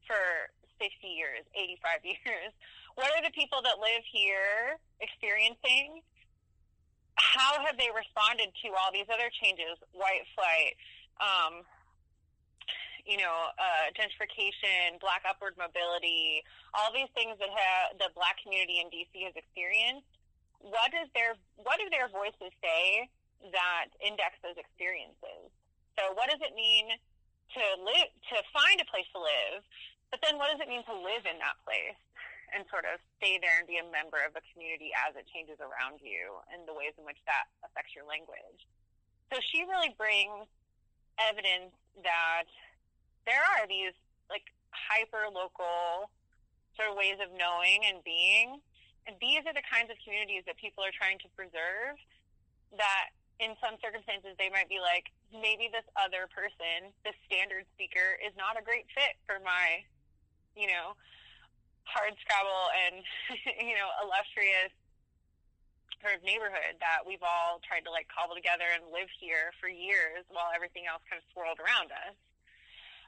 for 60 years, 85 years what are the people that live here experiencing? How have they responded to all these other changes? White flight, um, you know, uh, gentrification, black upward mobility, all these things that have the black community in DC has experienced. What does their what do their voices say that index those experiences? So, what does it mean to live to find a place to live? But then, what does it mean to live in that place? And sort of stay there and be a member of the community as it changes around you and the ways in which that affects your language. So she really brings evidence that there are these like hyper local sort of ways of knowing and being. And these are the kinds of communities that people are trying to preserve that in some circumstances they might be like, maybe this other person, this standard speaker, is not a great fit for my, you know, hard scrabble and you know illustrious sort of neighborhood that we've all tried to like cobble together and live here for years while everything else kind of swirled around us.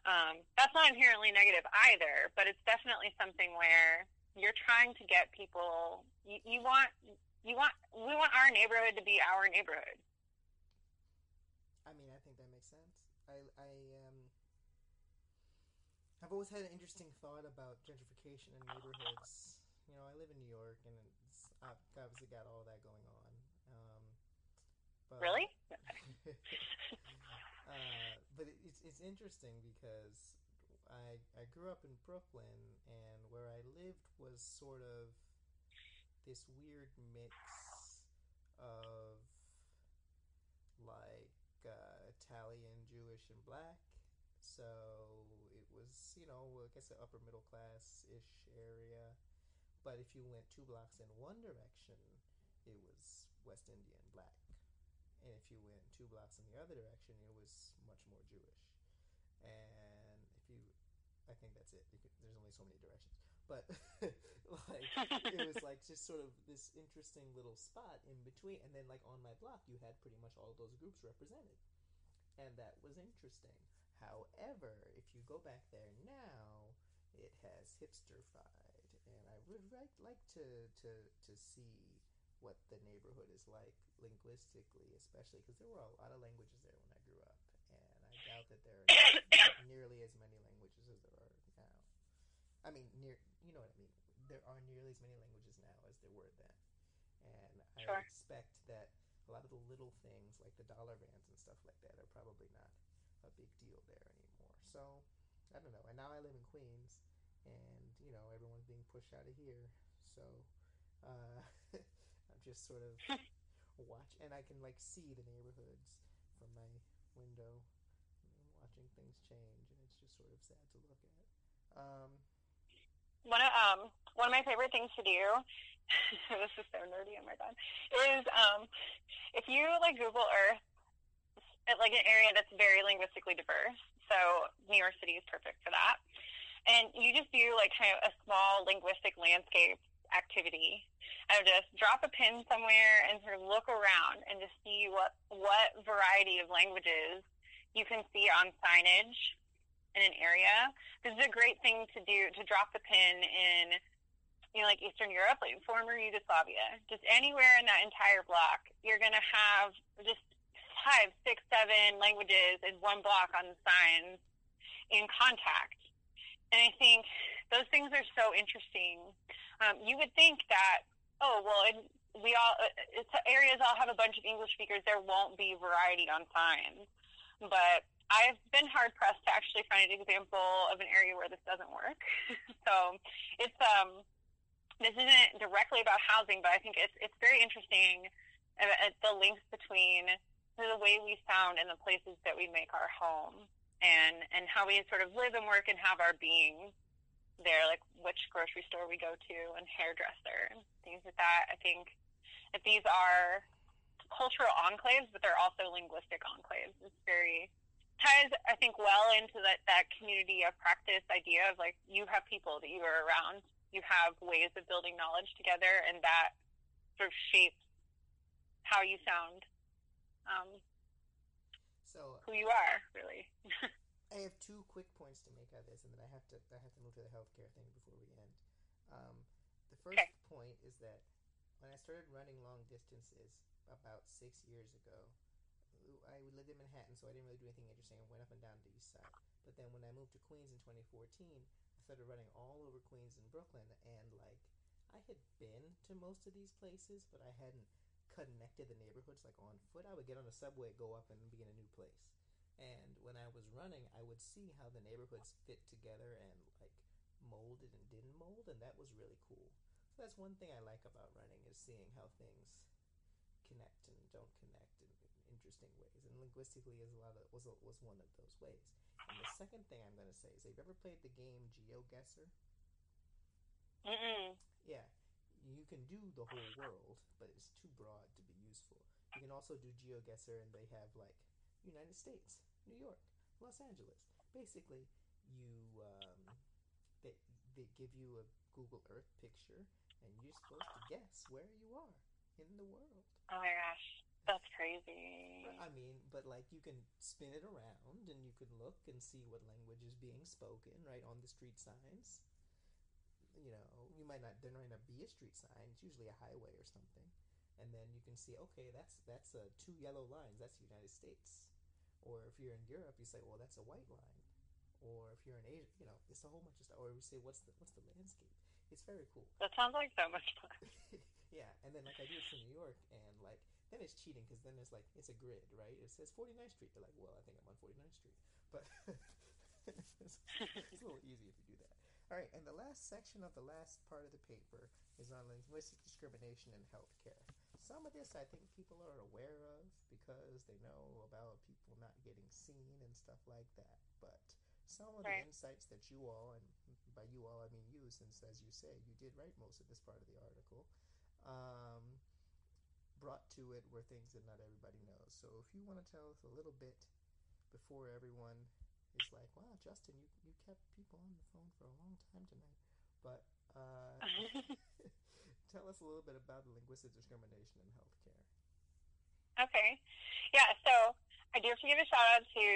Um, that's not inherently negative either, but it's definitely something where you're trying to get people. You, you want you want we want our neighborhood to be our neighborhood. I mean, I think that makes sense. I I um I've always had an interesting thought about gentrification in neighborhoods. You know, I live in New York, and it's obviously got all that going on. Um, but, really? uh, but it's it's interesting because I I grew up in Brooklyn, and where I lived was sort of this weird mix of like uh, Italian, Jewish, and black. So you know, I guess an upper middle class ish area. But if you went two blocks in one direction, it was West Indian black. And if you went two blocks in the other direction, it was much more Jewish. And if you, I think that's it. Could, there's only so many directions. But like it was like just sort of this interesting little spot in between. And then like on my block, you had pretty much all those groups represented, and that was interesting. However, if you go back there now, it has hipsterfied, and I would like, like to, to to see what the neighborhood is like linguistically, especially because there were a lot of languages there when I grew up, and I doubt that there are nearly as many languages as there are now. I mean, near you know what I mean. There are nearly as many languages now as there were then, and I Sure. expect that a lot of the little things like the dollar vans and stuff like that are probably not a big deal there anymore. So I don't know. And now I live in Queens, and you know everyone's being pushed out of here, so uh, I'm just sort of watch, and I can like see the neighborhoods from my window, watching things change, and it's just sort of sad to look at. Um, One of um one of my favorite things to do. this is so nerdy. Oh my god! Is um if you like Google Earth at like an area that's very linguistically diverse. So New York City is perfect for that. And you just do like kind of a small linguistic landscape activity and just drop a pin somewhere and sort of look around and just see what what variety of languages you can see on signage in an area. This is a great thing to do to drop the pin in you know, like Eastern Europe, like former Yugoslavia, just anywhere in that entire block, you're going to have just five, six, seven languages in one block on the signs in contact. And I think those things are so interesting. Um, you would think that, oh, well, we all, it's, areas all have a bunch of English speakers, there won't be variety on signs. But I've been hard pressed to actually find an example of an area where this doesn't work. so it's, um, this isn't directly about housing, but I think it's it's very interesting uh, uh, the links between the way we sound and the places that we make our home, and and how we sort of live and work and have our being there, like which grocery store we go to and hairdresser and things like that. I think that these are cultural enclaves, but they're also linguistic enclaves. It's very ties, I think, well into that that community of practice idea of like you have people that you are around you have ways of building knowledge together, and that sort of shapes how you sound, um, so who you are, really. I have two quick points to make out of this, and then I have to I have to move to the healthcare thing before we end. Um, the first Okay. point is that when I started running long distances about six years ago, I lived in Manhattan, so I didn't really do anything interesting. I went up and down the east side. But then when I moved to Queens in 2014, I started running all over Queens and Brooklyn, and like I had been to most of these places, but I hadn't connected the neighborhoods like on foot. I would get on the subway, go up, and be in a new place. And when I was running, I would see how the neighborhoods fit together and like molded and didn't mold, and that was really cool. So that's one thing I like about running is seeing how things connect and don't connect in, in interesting ways. And linguistically, is a lot of was a, was one of those ways. And the second thing I'm going to say is, have you ever played the game GeoGuessr? Mm-mm. Yeah, you can do the whole world, but it's too broad to be useful. You can also do GeoGuessr, and they have like United States, New York, Los Angeles. Basically, you um, they they give you a Google Earth picture, and you're supposed to guess where you are in the world. Oh my gosh, that's crazy. I mean, but like you can spin it around, and you can look and see what language is being spoken right on the street signs. You know, you might not there might not be a street sign. It's usually a highway or something, and then you can see okay, that's that's uh, two yellow lines. That's the United States. Or if you're in Europe, you say, well, that's a white line. Or if you're in Asia, you know, it's a whole bunch of stuff. Or we say, what's the what's the landscape? It's very cool. That sounds like so much fun. yeah, and then like I do it for New York, and like then it's cheating because then it's like it's a grid, right? It says 49th Street. You're like, well, I think I'm on 49th Street, but it's, it's a little easy if you do that. All right, and the last section of the last part of the paper is on linguistic discrimination in healthcare. Some of this I think people are aware of because they know about people not getting seen and stuff like that. But some of Right. the insights that you all, and by you all I mean you, since as you say, you did write most of this part of the article, um, brought to it were things that not everybody knows. So if you want to tell us a little bit before everyone is like, wow, Justin, you, you kept people on the phone for a long time tonight. But uh, tell us a little bit about linguistic discrimination in healthcare. Okay. Yeah, so I do have to give a shout out to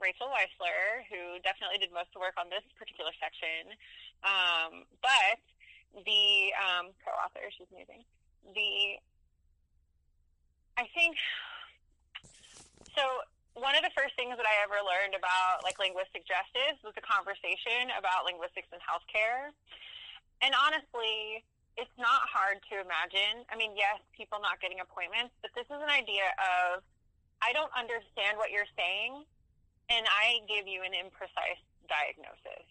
Rachel Weissler, who definitely did most of the work on this particular section. Um, but the um, co-author, she's amazing. The I think so. One of the first things that I ever learned about like linguistic justice was a conversation about linguistics in healthcare. And honestly, it's not hard to imagine. I mean, yes, people not getting appointments, but this is an idea of I don't understand what you're saying, and I give you an imprecise diagnosis.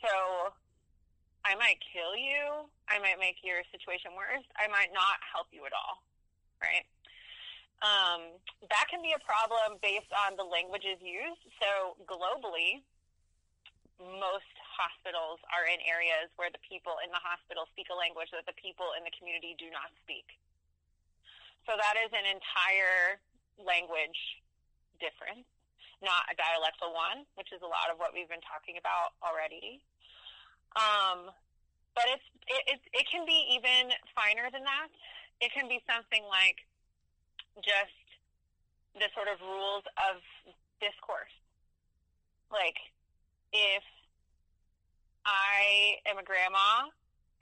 So I might kill you. I might make your situation worse. I might not help you at all right? Um, that can be a problem based on the languages used. So globally, most hospitals are in areas where the people in the hospital speak a language that the people in the community do not speak. So that is an entire language difference, not a dialectal one, which is a lot of what we've been talking about already. Um, but it's it, it, it can be even finer than that it can be something like just the sort of rules of discourse. Like, if I am a grandma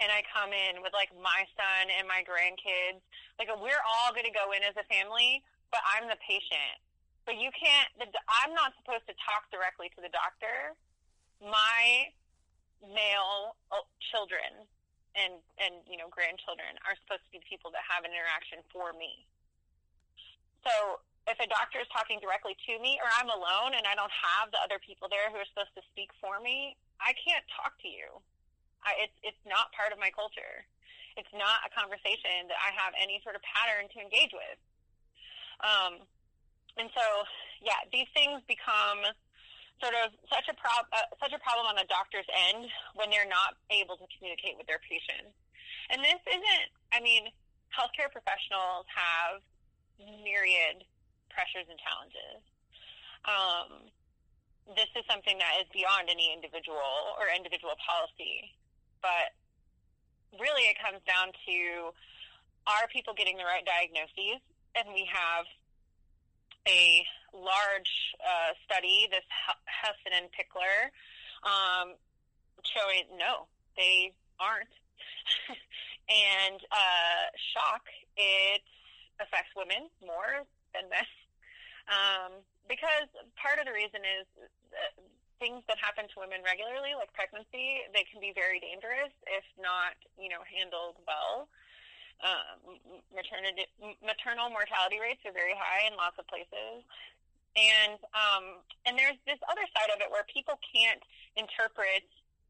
and I come in with like my son and my grandkids, like we're all going to go in as a family, but I'm the patient. But you can't, the, I'm not supposed to talk directly to the doctor. My male oh, children and and you know grandchildren are supposed to be the people that have an interaction for me. So if a doctor is talking directly to me or I'm alone and I don't have the other people there who are supposed to speak for me, I can't talk to you. I, it's it's not part of my culture. It's not a conversation that I have any sort of pattern to engage with. Um, and so, yeah, these things become sort of such a prob- uh, such a problem on the doctor's end when they're not able to communicate with their patients. And this isn't. I mean, healthcare professionals have myriad pressures and challenges. Um, this is something that is beyond any individual or individual policy, but really it comes down to are people getting the right diagnoses? And we have a large uh, study, this Hessen and Pickler, um, showing no, they aren't. and uh, shock, it affects women more than men. Um, because part of the reason is things that happen to women regularly, like pregnancy, they can be very dangerous if not, you know, handled well um, maternity maternal mortality rates are very high in lots of places. And um, and there's this other side of it where people can't interpret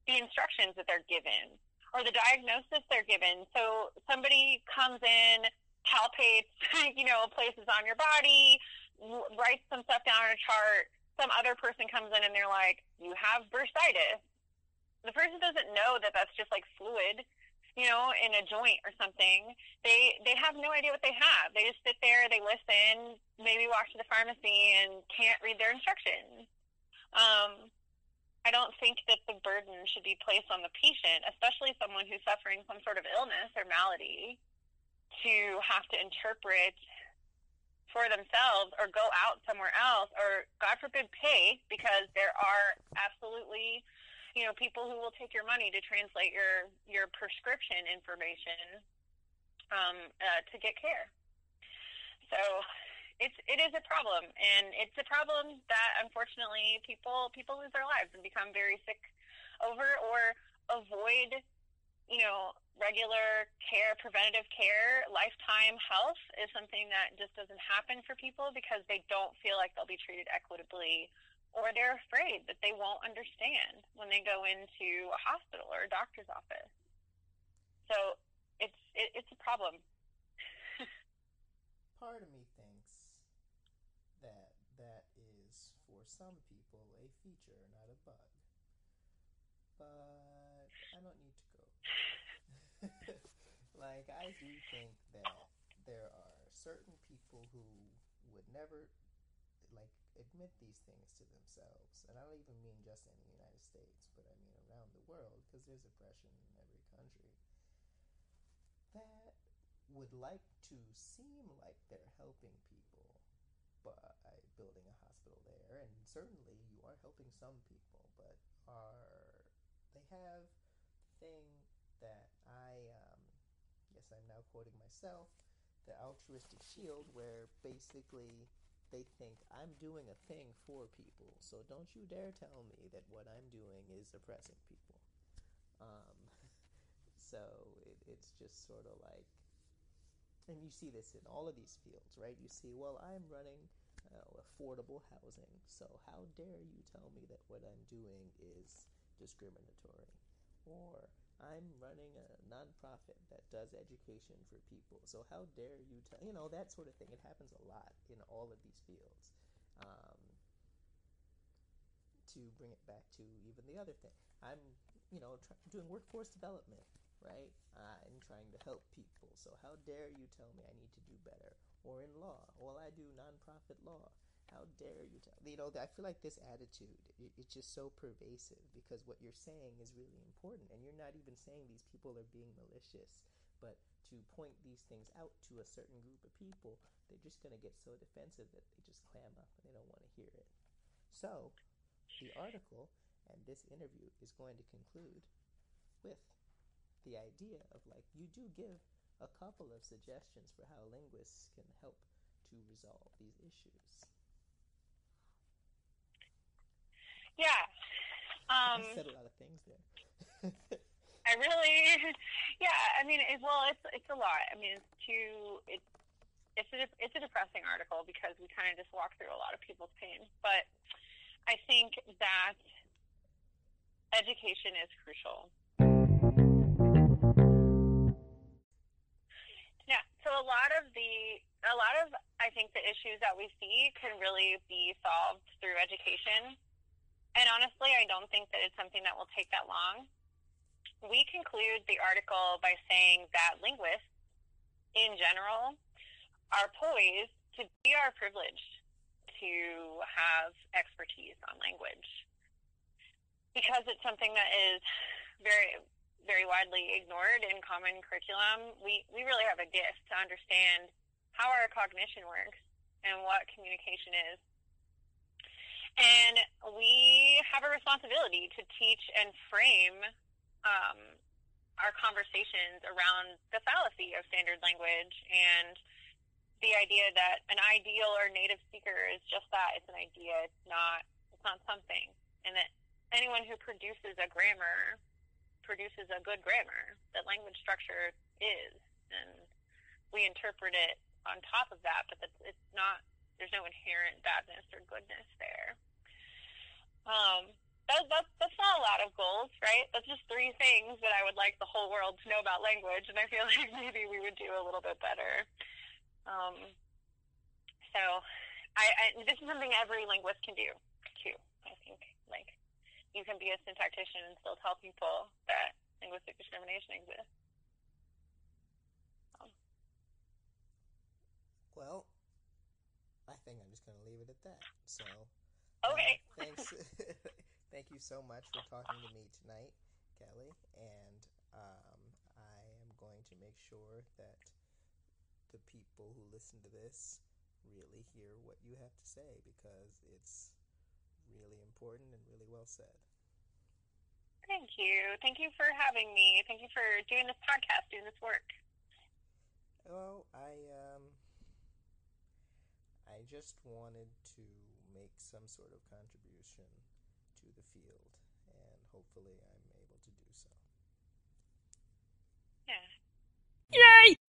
the instructions that they're given or the diagnosis they're given. So somebody comes in, palpates, you know, places on your body, writes some stuff down on a chart. Some other person comes in and they're like, "You have bursitis." The person doesn't know that that's just like fluid you know, in a joint or something, they they have no idea what they have. They just sit there, they listen, maybe walk to the pharmacy and can't read their instructions. Um, I don't think that the burden should be placed on the patient, especially someone who's suffering some sort of illness or malady, to have to interpret for themselves or go out somewhere else or, God forbid, pay because there are absolutely you know people who will take your money to translate your your prescription information um, uh, to get care. So it's it is a problem, and it's a problem that unfortunately people people lose their lives and become very sick over or avoid. You know, regular care, preventative care, lifetime health is something that just doesn't happen for people because they don't feel like they'll be treated equitably or they're afraid that they won't understand when they go into a hospital or a doctor's office. So it's it, it's a problem. Pardon me thinks that that is for some people a feature, not a bug. But I don't need to go. like I do think that there are certain people who would never like admit these things to themselves. And I don't even mean just in the United States, but I mean around the world, because there's oppression in every country, that would like to seem like they're helping people by building a hospital there and certainly you are helping some people, but are they have thing guess I'm now quoting myself, the altruistic shield, where basically they think I'm doing a thing for people. So don't you dare tell me that what I'm doing is oppressing people. Um, so it, it's just sort of like, and you see this in all of these fields, right? You see, well, I'm running uh, affordable housing, so how dare you tell me that what I'm doing is discriminatory? Or I'm running a nonprofit that does education for people. So how dare you tell you know that sort of thing? It happens a lot in all of these fields. Um, to bring it back to even the other thing, I'm you know doing workforce development, right? I'm trying to help people. So how dare you tell me I need to do better? Or in law, well I do nonprofit law. How dare you tell? You know, I feel like this attitude it's just so pervasive because what you're saying is really important, and you're not even saying these people are being malicious, but to point these things out to a certain group of people, they're just going to get so defensive that they just clam up and they don't want to hear it. So, the article and this interview is going to conclude with the idea of like you do give a couple of suggestions for how linguists can help to resolve these issues. Yeah. Um, I said a lot of things there. I really, yeah. I mean, it, well, it's it's a lot. I mean, it's too. It's it's a it's a depressing article because we kind of just walk through a lot of people's pain. But I think that education is crucial. Yeah. So a lot of the a lot of I think the issues that we see can really be solved through education and honestly, I don't think that it's something that will take that long. We conclude the article by saying that linguists, in general, are poised to be our privileged to have expertise on language because it's something that is very very widely ignored in common curriculum we we really have a gift to understand how our cognition works and what communication is and we have a responsibility to teach and frame um, our conversations around the fallacy of standard language and the idea that an ideal or native speaker is just that it's an idea it's not it's not something. And that anyone who produces a grammar produces a good grammar that language structure is and we interpret it on top of that but it's not there's no inherent badness or goodness there um, that, that, that's not a lot of goals, right? That's just three things that I would like the whole world to know about language, and I feel like maybe we would do a little bit better. Um, so, I, I this is something every linguist can do too. I think, like, you can be a syntactician and still tell people that linguistic discrimination exists. Um, well, I think I'm just going to leave it at that. So. Okay. Thanks. Thank you so much for talking to me tonight, Kelly. And um, I am going to make sure that the people who listen to this really hear what you have to say because it's really important and really well said. Thank you. Thank you for having me. Thank you for doing this podcast, doing this work. Well, I um, I just wanted to make some sort of contribution to the field, and hopefully I'm able to do so. Yeah. Yay!